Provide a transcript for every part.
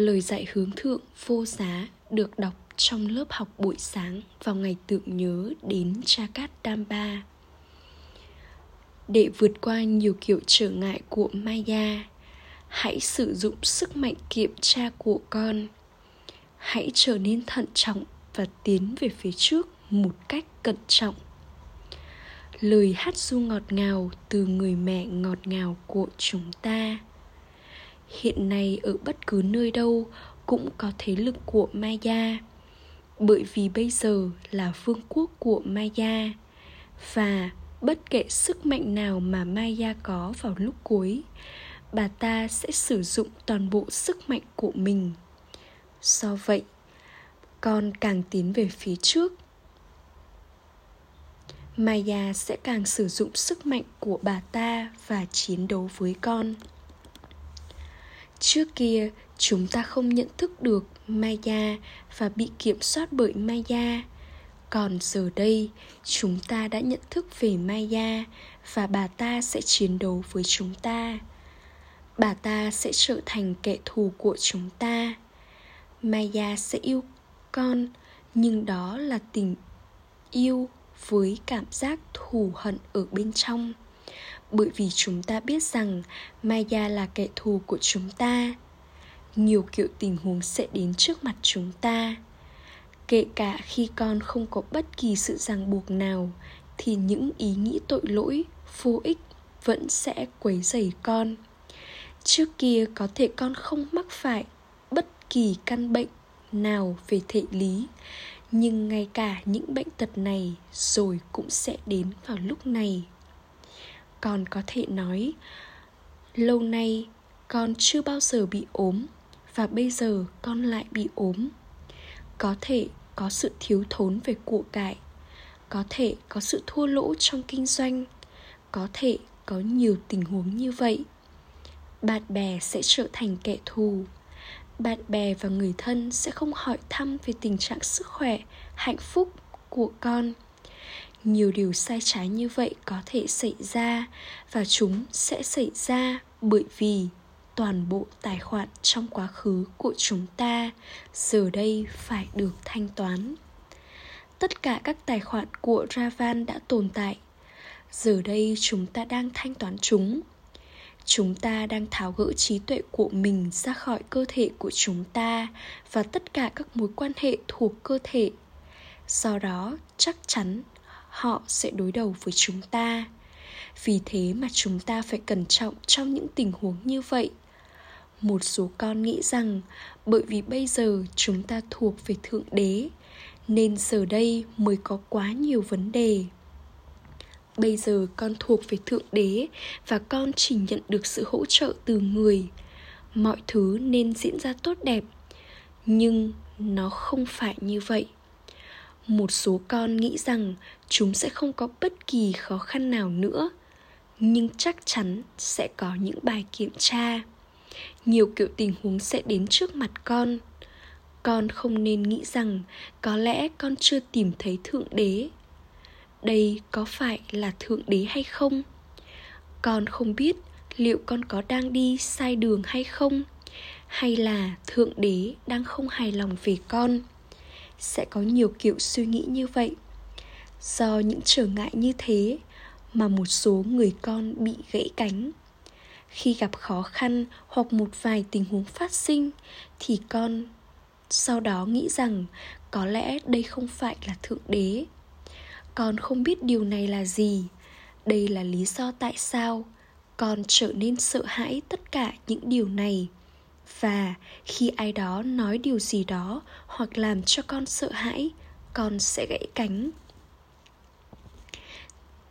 Lời dạy hướng thượng vô giá được đọc trong lớp học buổi sáng vào ngày tưởng nhớ đến cha cát tam ba Để vượt qua nhiều kiểu trở ngại của Maya, hãy sử dụng sức mạnh kiểm tra của con. Hãy trở nên thận trọng và tiến về phía trước một cách cẩn trọng. Lời hát du ngọt ngào từ người mẹ ngọt ngào của chúng ta. Hiện nay ở bất cứ nơi đâu cũng có thế lực của Maya bởi vì bây giờ là vương quốc của Maya và bất kể sức mạnh nào mà Maya có vào lúc cuối, bà ta sẽ sử dụng toàn bộ sức mạnh của mình. Do vậy, con càng tiến về phía trước, Maya sẽ càng sử dụng sức mạnh của bà ta và chiến đấu với con. Trước kia, chúng ta không nhận thức được Maya và bị kiểm soát bởi Maya. Còn giờ đây, chúng ta đã nhận thức về Maya và bà ta sẽ chiến đấu với chúng ta. Bà ta sẽ trở thành kẻ thù của chúng ta. Maya sẽ yêu con, nhưng đó là tình yêu với cảm giác thù hận ở bên trong bởi vì chúng ta biết rằng Maya là kẻ thù của chúng ta. Nhiều kiểu tình huống sẽ đến trước mặt chúng ta. Kể cả khi con không có bất kỳ sự ràng buộc nào thì những ý nghĩ tội lỗi, vô ích vẫn sẽ quấy rầy con. Trước kia có thể con không mắc phải bất kỳ căn bệnh nào về thể lý nhưng ngay cả những bệnh tật này rồi cũng sẽ đến vào lúc này con có thể nói, lâu nay con chưa bao giờ bị ốm và bây giờ con lại bị ốm. Có thể có sự thiếu thốn về của cải, có thể có sự thua lỗ trong kinh doanh, có thể có nhiều tình huống như vậy. Bạn bè sẽ trở thành kẻ thù. Bạn bè và người thân sẽ không hỏi thăm về tình trạng sức khỏe, hạnh phúc của con nhiều điều sai trái như vậy có thể xảy ra và chúng sẽ xảy ra bởi vì toàn bộ tài khoản trong quá khứ của chúng ta giờ đây phải được thanh toán. Tất cả các tài khoản của ravan đã tồn tại. Giờ đây chúng ta đang thanh toán chúng. Chúng ta đang tháo gỡ trí tuệ của mình ra khỏi cơ thể của chúng ta và tất cả các mối quan hệ thuộc cơ thể. Do đó, chắc chắn họ sẽ đối đầu với chúng ta. Vì thế mà chúng ta phải cẩn trọng trong những tình huống như vậy. Một số con nghĩ rằng, bởi vì bây giờ chúng ta thuộc về thượng đế, nên giờ đây mới có quá nhiều vấn đề. Bây giờ con thuộc về thượng đế và con chỉ nhận được sự hỗ trợ từ người. Mọi thứ nên diễn ra tốt đẹp, nhưng nó không phải như vậy một số con nghĩ rằng chúng sẽ không có bất kỳ khó khăn nào nữa, nhưng chắc chắn sẽ có những bài kiểm tra. Nhiều kiểu tình huống sẽ đến trước mặt con. Con không nên nghĩ rằng có lẽ con chưa tìm thấy thượng đế. Đây có phải là thượng đế hay không? Con không biết liệu con có đang đi sai đường hay không, hay là thượng đế đang không hài lòng về con sẽ có nhiều kiểu suy nghĩ như vậy. Do những trở ngại như thế mà một số người con bị gãy cánh. Khi gặp khó khăn hoặc một vài tình huống phát sinh, thì con sau đó nghĩ rằng có lẽ đây không phải là thượng đế. Con không biết điều này là gì. Đây là lý do tại sao con trở nên sợ hãi tất cả những điều này và khi ai đó nói điều gì đó hoặc làm cho con sợ hãi, con sẽ gãy cánh.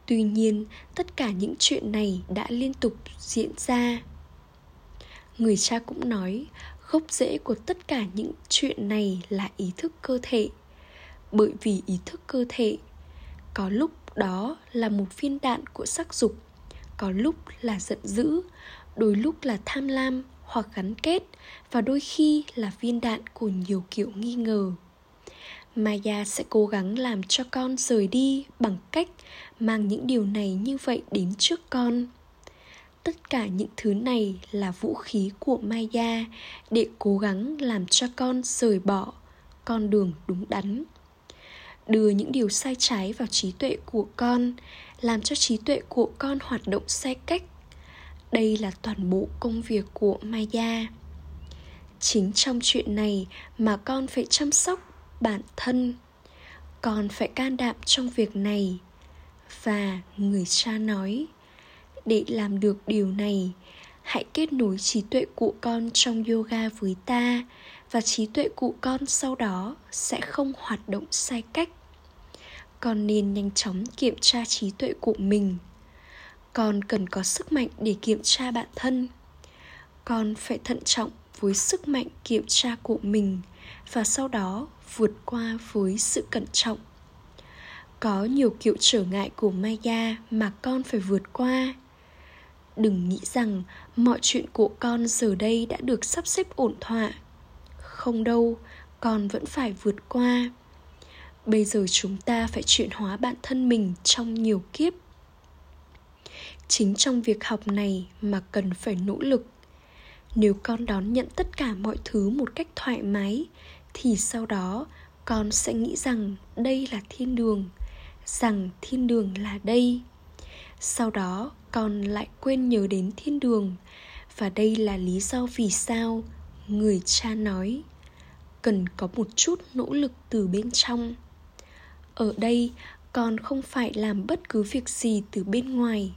Tuy nhiên, tất cả những chuyện này đã liên tục diễn ra. Người cha cũng nói, gốc rễ của tất cả những chuyện này là ý thức cơ thể. Bởi vì ý thức cơ thể, có lúc đó là một viên đạn của sắc dục, có lúc là giận dữ, đôi lúc là tham lam hoặc gắn kết và đôi khi là viên đạn của nhiều kiểu nghi ngờ. Maya sẽ cố gắng làm cho con rời đi bằng cách mang những điều này như vậy đến trước con. Tất cả những thứ này là vũ khí của maya để cố gắng làm cho con rời bỏ con đường đúng đắn. Đưa những điều sai trái vào trí tuệ của con, làm cho trí tuệ của con hoạt động sai cách đây là toàn bộ công việc của maya. Chính trong chuyện này mà con phải chăm sóc bản thân. Con phải can đảm trong việc này. Và người cha nói, để làm được điều này, hãy kết nối trí tuệ của con trong yoga với ta, và trí tuệ của con sau đó sẽ không hoạt động sai cách. Con nên nhanh chóng kiểm tra trí tuệ của mình con cần có sức mạnh để kiểm tra bản thân. Con phải thận trọng với sức mạnh kiểm tra của mình và sau đó vượt qua với sự cẩn trọng. Có nhiều kiểu trở ngại của maya mà con phải vượt qua. Đừng nghĩ rằng mọi chuyện của con giờ đây đã được sắp xếp ổn thỏa. Không đâu, con vẫn phải vượt qua. Bây giờ chúng ta phải chuyển hóa bản thân mình trong nhiều kiếp chính trong việc học này mà cần phải nỗ lực. Nếu con đón nhận tất cả mọi thứ một cách thoải mái, thì sau đó con sẽ nghĩ rằng đây là thiên đường, rằng thiên đường là đây. Sau đó con lại quên nhớ đến thiên đường, và đây là lý do vì sao người cha nói cần có một chút nỗ lực từ bên trong. Ở đây, con không phải làm bất cứ việc gì từ bên ngoài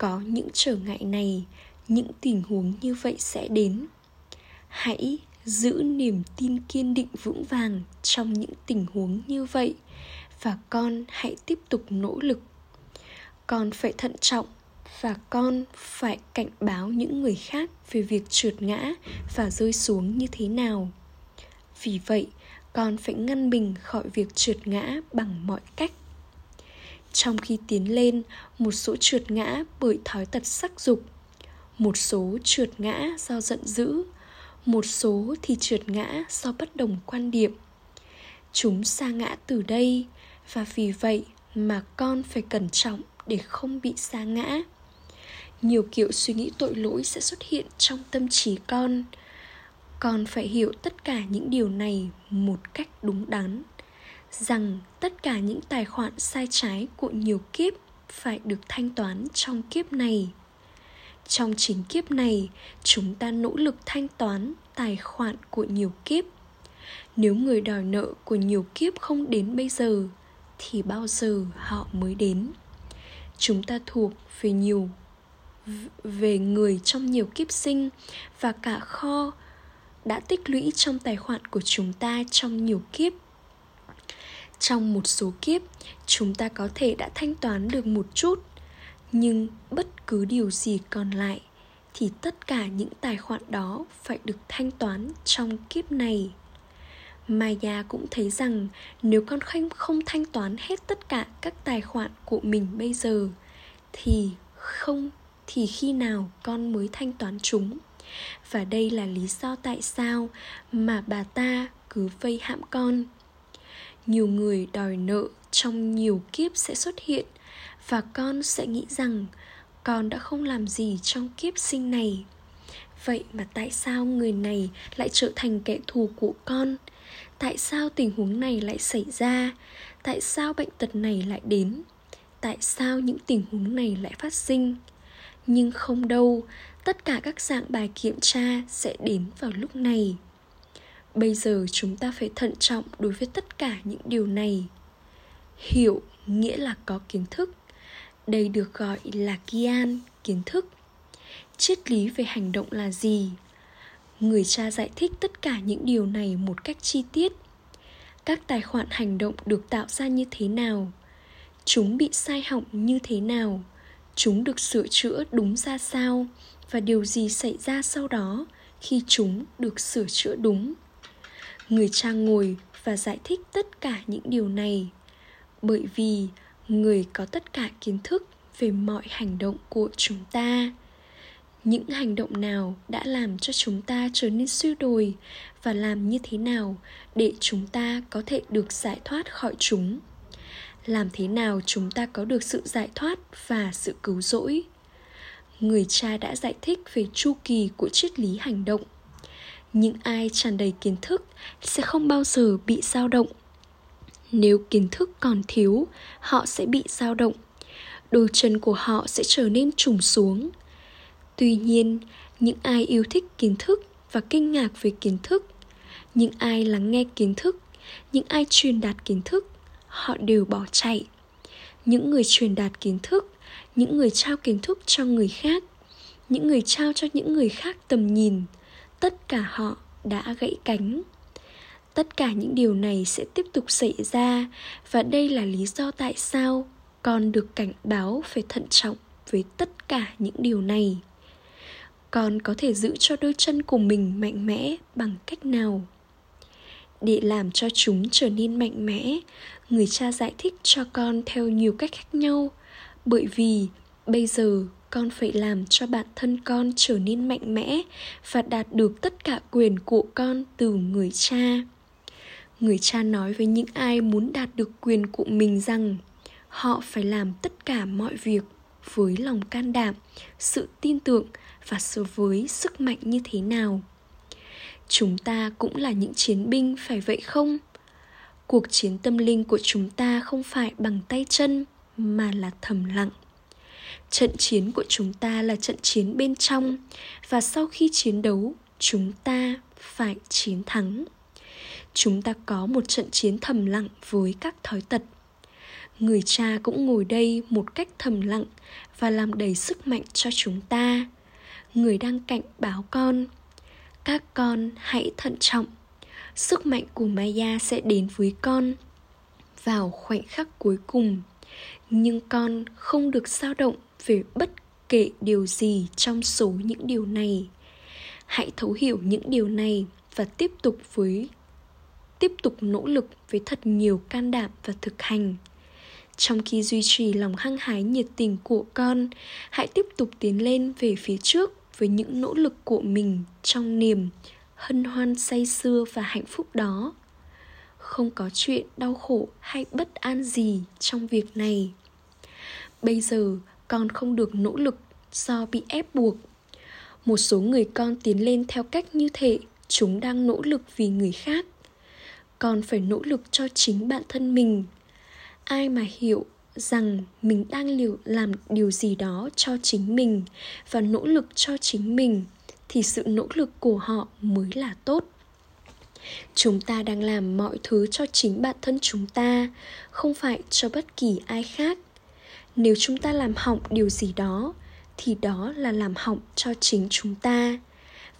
có những trở ngại này, những tình huống như vậy sẽ đến. Hãy giữ niềm tin kiên định vững vàng trong những tình huống như vậy và con hãy tiếp tục nỗ lực. Con phải thận trọng và con phải cảnh báo những người khác về việc trượt ngã và rơi xuống như thế nào. Vì vậy, con phải ngăn mình khỏi việc trượt ngã bằng mọi cách trong khi tiến lên, một số trượt ngã bởi thói tật sắc dục. Một số trượt ngã do giận dữ. Một số thì trượt ngã do bất đồng quan điểm. Chúng xa ngã từ đây, và vì vậy mà con phải cẩn trọng để không bị xa ngã. Nhiều kiểu suy nghĩ tội lỗi sẽ xuất hiện trong tâm trí con. Con phải hiểu tất cả những điều này một cách đúng đắn rằng tất cả những tài khoản sai trái của nhiều kiếp phải được thanh toán trong kiếp này. Trong chính kiếp này, chúng ta nỗ lực thanh toán tài khoản của nhiều kiếp. Nếu người đòi nợ của nhiều kiếp không đến bây giờ, thì bao giờ họ mới đến? Chúng ta thuộc về nhiều, về người trong nhiều kiếp sinh và cả kho đã tích lũy trong tài khoản của chúng ta trong nhiều kiếp trong một số kiếp, chúng ta có thể đã thanh toán được một chút. Nhưng bất cứ điều gì còn lại, thì tất cả những tài khoản đó phải được thanh toán trong kiếp này. Maya cũng thấy rằng nếu con khanh không thanh toán hết tất cả các tài khoản của mình bây giờ, thì không, thì khi nào con mới thanh toán chúng? Và đây là lý do tại sao mà bà ta cứ vây hãm con nhiều người đòi nợ, trong nhiều kiếp sẽ xuất hiện. Và con sẽ nghĩ rằng, con đã không làm gì trong kiếp sinh này. Vậy mà tại sao người này lại trở thành kẻ thù của con? Tại sao tình huống này lại xảy ra? Tại sao bệnh tật này lại đến? Tại sao những tình huống này lại phát sinh? Nhưng không đâu, tất cả các dạng bài kiểm tra sẽ đến vào lúc này bây giờ chúng ta phải thận trọng đối với tất cả những điều này. Hiểu nghĩa là có kiến thức. Đây được gọi là kian, kiến thức. Triết lý về hành động là gì? Người cha giải thích tất cả những điều này một cách chi tiết. Các tài khoản hành động được tạo ra như thế nào? Chúng bị sai hỏng như thế nào? Chúng được sửa chữa đúng ra sao? Và điều gì xảy ra sau đó khi chúng được sửa chữa đúng? Người cha ngồi và giải thích tất cả những điều này. Bởi vì người có tất cả kiến thức về mọi hành động của chúng ta. Những hành động nào đã làm cho chúng ta trở nên suy đồi và làm như thế nào để chúng ta có thể được giải thoát khỏi chúng? Làm thế nào chúng ta có được sự giải thoát và sự cứu rỗi? Người cha đã giải thích về chu kỳ của triết lý hành động những ai tràn đầy kiến thức sẽ không bao giờ bị dao động. Nếu kiến thức còn thiếu, họ sẽ bị dao động. Đôi chân của họ sẽ trở nên trùng xuống. Tuy nhiên, những ai yêu thích kiến thức và kinh ngạc về kiến thức, những ai lắng nghe kiến thức, những ai truyền đạt kiến thức, họ đều bỏ chạy. Những người truyền đạt kiến thức, những người trao kiến thức cho người khác, những người trao cho những người khác tầm nhìn tất cả họ đã gãy cánh. Tất cả những điều này sẽ tiếp tục xảy ra, và đây là lý do tại sao con được cảnh báo phải thận trọng với tất cả những điều này. Con có thể giữ cho đôi chân của mình mạnh mẽ bằng cách nào? Để làm cho chúng trở nên mạnh mẽ, người cha giải thích cho con theo nhiều cách khác nhau, bởi vì bây giờ, con phải làm cho bản thân con trở nên mạnh mẽ và đạt được tất cả quyền của con từ người cha. Người cha nói với những ai muốn đạt được quyền của mình rằng họ phải làm tất cả mọi việc với lòng can đảm, sự tin tưởng và so với sức mạnh như thế nào. Chúng ta cũng là những chiến binh, phải vậy không? Cuộc chiến tâm linh của chúng ta không phải bằng tay chân mà là thầm lặng trận chiến của chúng ta là trận chiến bên trong, và sau khi chiến đấu, chúng ta phải chiến thắng. Chúng ta có một trận chiến thầm lặng với các thói tật. Người cha cũng ngồi đây một cách thầm lặng và làm đầy sức mạnh cho chúng ta. Người đang cảnh báo con, các con hãy thận trọng, sức mạnh của maya sẽ đến với con. Vào khoảnh khắc cuối cùng nhưng con không được dao động về bất kể điều gì trong số những điều này. Hãy thấu hiểu những điều này và tiếp tục với, tiếp tục nỗ lực với thật nhiều can đảm và thực hành. Trong khi duy trì lòng hăng hái nhiệt tình của con, hãy tiếp tục tiến lên về phía trước với những nỗ lực của mình trong niềm hân hoan say sưa và hạnh phúc đó không có chuyện đau khổ hay bất an gì trong việc này. Bây giờ, con không được nỗ lực do bị ép buộc. Một số người con tiến lên theo cách như thế chúng đang nỗ lực vì người khác. Con phải nỗ lực cho chính bản thân mình. Ai mà hiểu rằng mình đang liều làm điều gì đó cho chính mình và nỗ lực cho chính mình thì sự nỗ lực của họ mới là tốt chúng ta đang làm mọi thứ cho chính bản thân chúng ta không phải cho bất kỳ ai khác. Nếu chúng ta làm hỏng điều gì đó thì đó là làm hỏng cho chính chúng ta.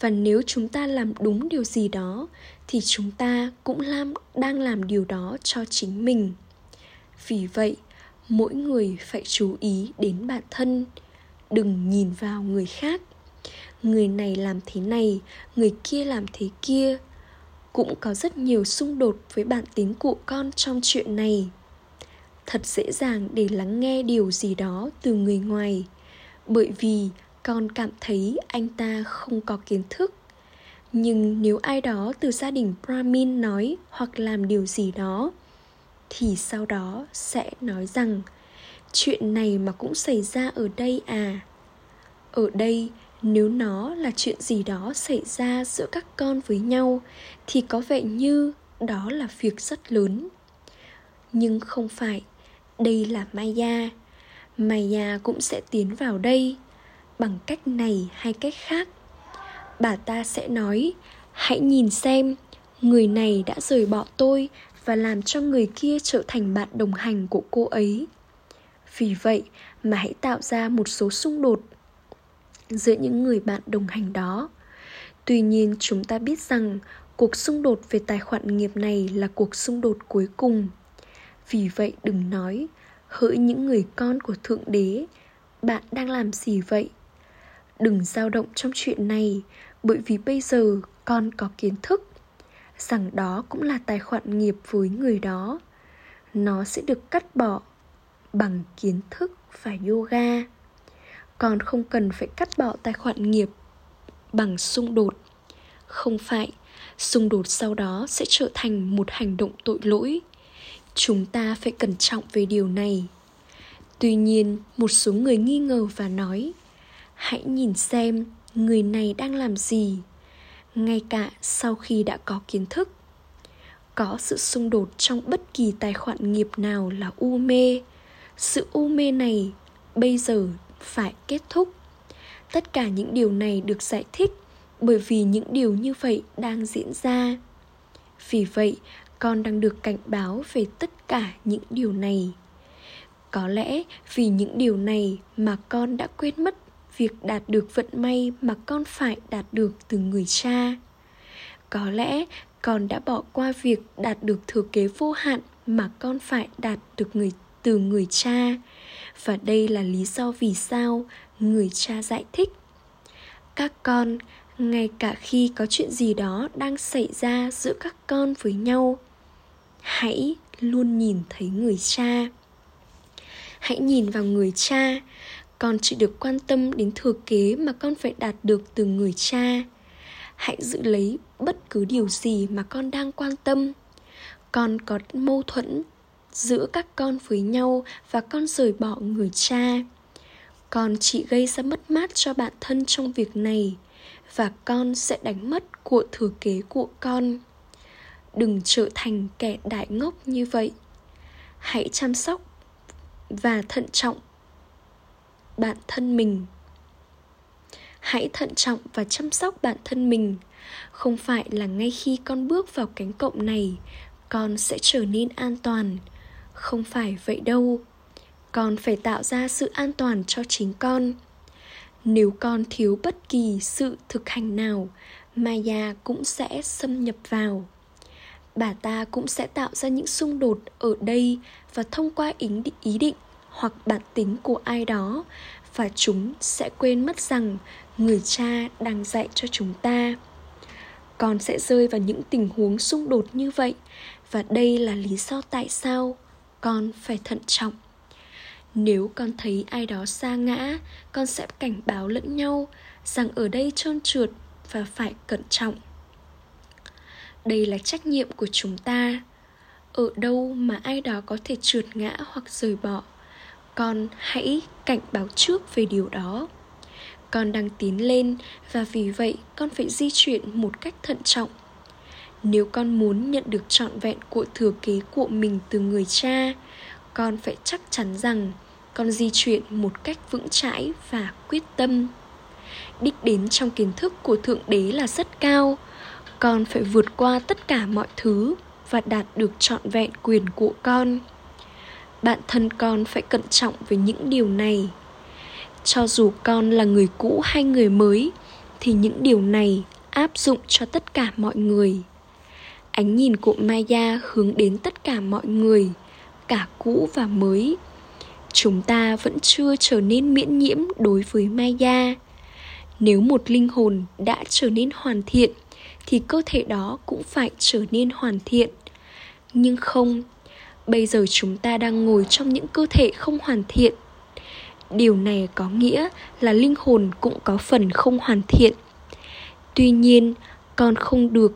Và nếu chúng ta làm đúng điều gì đó thì chúng ta cũng làm, đang làm điều đó cho chính mình. Vì vậy mỗi người phải chú ý đến bản thân. Đừng nhìn vào người khác. Người này làm thế này người kia làm thế kia cũng có rất nhiều xung đột với bản tính cụ con trong chuyện này. Thật dễ dàng để lắng nghe điều gì đó từ người ngoài, bởi vì con cảm thấy anh ta không có kiến thức. Nhưng nếu ai đó từ gia đình brahmin nói hoặc làm điều gì đó, thì sau đó sẽ nói rằng, chuyện này mà cũng xảy ra ở đây à? Ở đây nếu nó là chuyện gì đó xảy ra giữa các con với nhau, thì có vẻ như đó là việc rất lớn. Nhưng không phải, đây là maya. Maya cũng sẽ tiến vào đây. Bằng cách này hay cách khác, bà ta sẽ nói, hãy nhìn xem, người này đã rời bỏ tôi và làm cho người kia trở thành bạn đồng hành của cô ấy. Vì vậy mà hãy tạo ra một số xung đột giữa những người bạn đồng hành đó. Tuy nhiên, chúng ta biết rằng cuộc xung đột về tài khoản nghiệp này là cuộc xung đột cuối cùng. Vì vậy, đừng nói, hỡi những người con của thượng đế, bạn đang làm gì vậy? Đừng dao động trong chuyện này, bởi vì bây giờ con có kiến thức rằng đó cũng là tài khoản nghiệp với người đó. Nó sẽ được cắt bỏ bằng kiến thức và yoga còn không cần phải cắt bỏ tài khoản nghiệp bằng xung đột. Không phải, xung đột sau đó sẽ trở thành một hành động tội lỗi. Chúng ta phải cẩn trọng về điều này. Tuy nhiên, một số người nghi ngờ và nói, hãy nhìn xem người này đang làm gì, ngay cả sau khi đã có kiến thức. Có sự xung đột trong bất kỳ tài khoản nghiệp nào là u mê sự u mê này bây giờ phải kết thúc. Tất cả những điều này được giải thích bởi vì những điều như vậy đang diễn ra. Vì vậy, con đang được cảnh báo về tất cả những điều này. Có lẽ vì những điều này mà con đã quên mất việc đạt được vận may mà con phải đạt được từ người cha. Có lẽ con đã bỏ qua việc đạt được thừa kế vô hạn mà con phải đạt được người, từ người cha và đây là lý do vì sao người cha giải thích. Các con, ngay cả khi có chuyện gì đó đang xảy ra giữa các con với nhau, hãy luôn nhìn thấy người cha. Hãy nhìn vào người cha. Con chỉ được quan tâm đến thừa kế mà con phải đạt được từ người cha. Hãy giữ lấy bất cứ điều gì mà con đang quan tâm. Con có mâu thuẫn giữa các con với nhau và con rời bỏ người cha. Con chỉ gây ra mất mát cho bản thân trong việc này, và con sẽ đánh mất của thừa kế của con. Đừng trở thành kẻ đại ngốc như vậy. Hãy chăm sóc và thận trọng bản thân mình. Hãy thận trọng và chăm sóc bản thân mình. Không phải là ngay khi con bước vào cánh cổng này, con sẽ trở nên an toàn không phải vậy đâu. Con phải tạo ra sự an toàn cho chính con. Nếu con thiếu bất kỳ sự thực hành nào maya cũng sẽ xâm nhập vào. Bà ta cũng sẽ tạo ra những xung đột ở đây và thông qua ý định, ý định hoặc bản tính của ai đó và chúng sẽ quên mất rằng người cha đang dạy cho chúng ta. Con sẽ rơi vào những tình huống xung đột như vậy và đây là lý do tại sao con phải thận trọng. Nếu con thấy ai đó xa ngã, con sẽ cảnh báo lẫn nhau rằng ở đây trơn trượt và phải cẩn trọng. Đây là trách nhiệm của chúng ta. Ở đâu mà ai đó có thể trượt ngã hoặc rời bỏ, con hãy cảnh báo trước về điều đó. Con đang tiến lên và vì vậy con phải di chuyển một cách thận trọng nếu con muốn nhận được trọn vẹn của thừa kế của mình từ người cha, con phải chắc chắn rằng con di chuyển một cách vững chãi và quyết tâm. Đích đến trong kiến thức của thượng đế là rất cao. Con phải vượt qua tất cả mọi thứ và đạt được trọn vẹn quyền của con. Bạn thân con phải cẩn trọng với những điều này. Cho dù con là người cũ hay người mới, thì những điều này áp dụng cho tất cả mọi người ánh nhìn của maya hướng đến tất cả mọi người, cả cũ và mới. Chúng ta vẫn chưa trở nên miễn nhiễm đối với maya. Nếu một linh hồn đã trở nên hoàn thiện, thì cơ thể đó cũng phải trở nên hoàn thiện. Nhưng không, bây giờ chúng ta đang ngồi trong những cơ thể không hoàn thiện. Điều này có nghĩa là linh hồn cũng có phần không hoàn thiện. Tuy nhiên con không được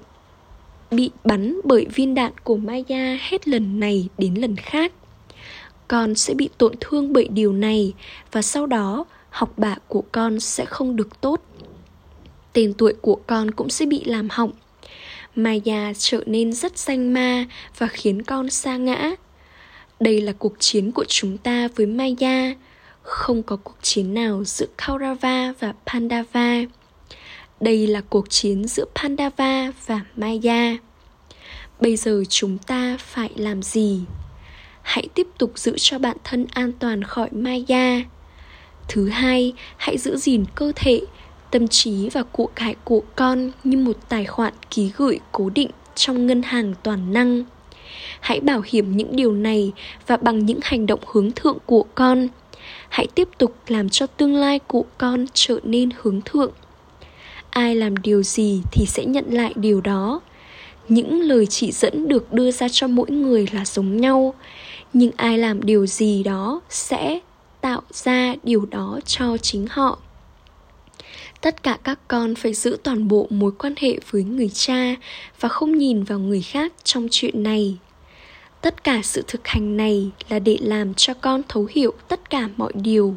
bị bắn bởi viên đạn của maya hết lần này đến lần khác. Con sẽ bị tổn thương bởi điều này và sau đó học bạ của con sẽ không được tốt. Tên tuổi của con cũng sẽ bị làm hỏng. Maya trở nên rất danh ma và khiến con xa ngã. Đây là cuộc chiến của chúng ta với maya. Không có cuộc chiến nào giữa kaurava và pandava đây là cuộc chiến giữa pandava và maya. Bây giờ chúng ta phải làm gì? Hãy tiếp tục giữ cho bản thân an toàn khỏi maya. Thứ hai, hãy giữ gìn cơ thể, tâm trí và của cải của con như một tài khoản ký gửi cố định trong ngân hàng toàn năng. Hãy bảo hiểm những điều này và bằng những hành động hướng thượng của con. Hãy tiếp tục làm cho tương lai của con trở nên hướng thượng ai làm điều gì thì sẽ nhận lại điều đó. Những lời chỉ dẫn được đưa ra cho mỗi người là giống nhau. Nhưng ai làm điều gì đó sẽ tạo ra điều đó cho chính họ. Tất cả các con phải giữ toàn bộ mối quan hệ với người cha và không nhìn vào người khác trong chuyện này. Tất cả sự thực hành này là để làm cho con thấu hiểu tất cả mọi điều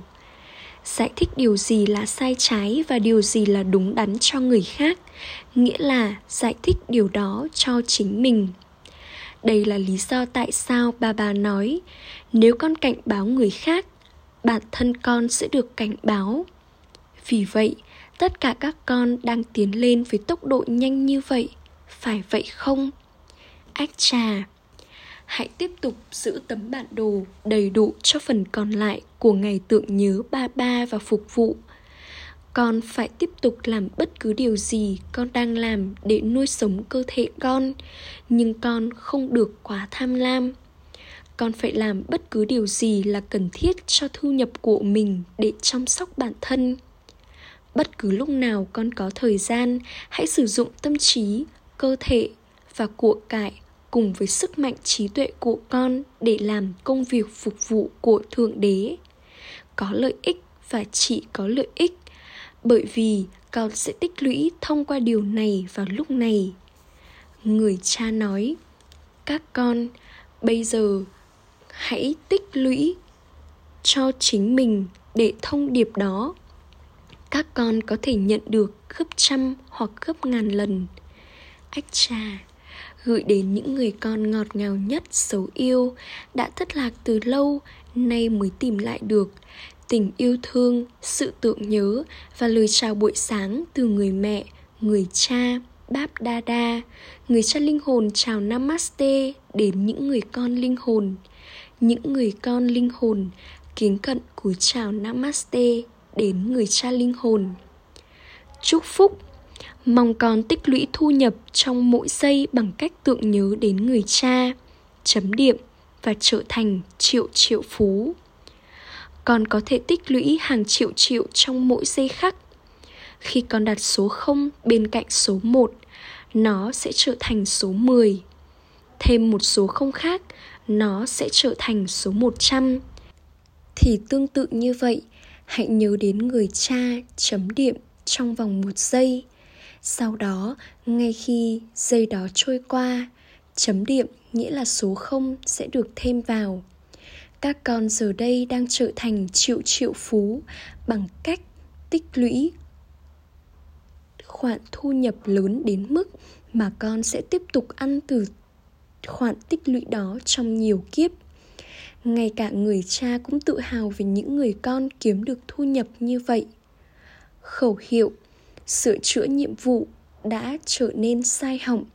giải thích điều gì là sai trái và điều gì là đúng đắn cho người khác? Nghĩa là giải thích điều đó cho chính mình. Đây là lý do tại sao bà bà nói, nếu con cảnh báo người khác, bản thân con sẽ được cảnh báo. Vì vậy, tất cả các con đang tiến lên với tốc độ nhanh như vậy, phải vậy không? Ách trà hãy tiếp tục giữ tấm bản đồ đầy đủ cho phần còn lại của ngày tượng nhớ ba ba và phục vụ. Con phải tiếp tục làm bất cứ điều gì con đang làm để nuôi sống cơ thể con, nhưng con không được quá tham lam. Con phải làm bất cứ điều gì là cần thiết cho thu nhập của mình để chăm sóc bản thân. Bất cứ lúc nào con có thời gian, hãy sử dụng tâm trí, cơ thể và của cải cùng với sức mạnh trí tuệ của con để làm công việc phục vụ của thượng đế. Có lợi ích và chỉ có lợi ích, bởi vì con sẽ tích lũy thông qua điều này vào lúc này. Người cha nói, các con, bây giờ hãy tích lũy cho chính mình để thông điệp đó. Các con có thể nhận được gấp trăm hoặc gấp ngàn lần. Ách cha gửi đến những người con ngọt ngào nhất, xấu yêu, đã thất lạc từ lâu, nay mới tìm lại được. Tình yêu thương, sự tưởng nhớ và lời chào buổi sáng từ người mẹ, người cha, báp đa đa, người cha linh hồn chào namaste đến những người con linh hồn. Những người con linh hồn kính cận cúi chào namaste đến người cha linh hồn. Chúc phúc mong con tích lũy thu nhập trong mỗi giây bằng cách tượng nhớ đến người cha, chấm điểm và trở thành triệu triệu phú. Con có thể tích lũy hàng triệu triệu trong mỗi giây khắc. Khi con đặt số 0 bên cạnh số 1 nó sẽ trở thành số 10 thêm một số không khác, nó sẽ trở thành số 100 thì tương tự như vậy, hãy nhớ đến người cha chấm điểm trong vòng một giây sau đó, ngay khi giây đó trôi qua, chấm điểm nghĩa là số 0 sẽ được thêm vào. Các con giờ đây đang trở thành triệu triệu phú bằng cách tích lũy khoản thu nhập lớn đến mức mà con sẽ tiếp tục ăn từ khoản tích lũy đó trong nhiều kiếp. Ngay cả người cha cũng tự hào về những người con kiếm được thu nhập như vậy. Khẩu hiệu sửa chữa nhiệm vụ đã trở nên sai hỏng.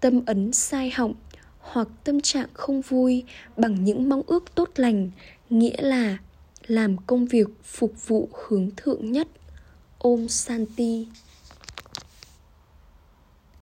Tâm ấn sai hỏng hoặc tâm trạng không vui bằng những mong ước tốt lành, nghĩa là làm công việc phục vụ hướng thượng nhất. Ôm santi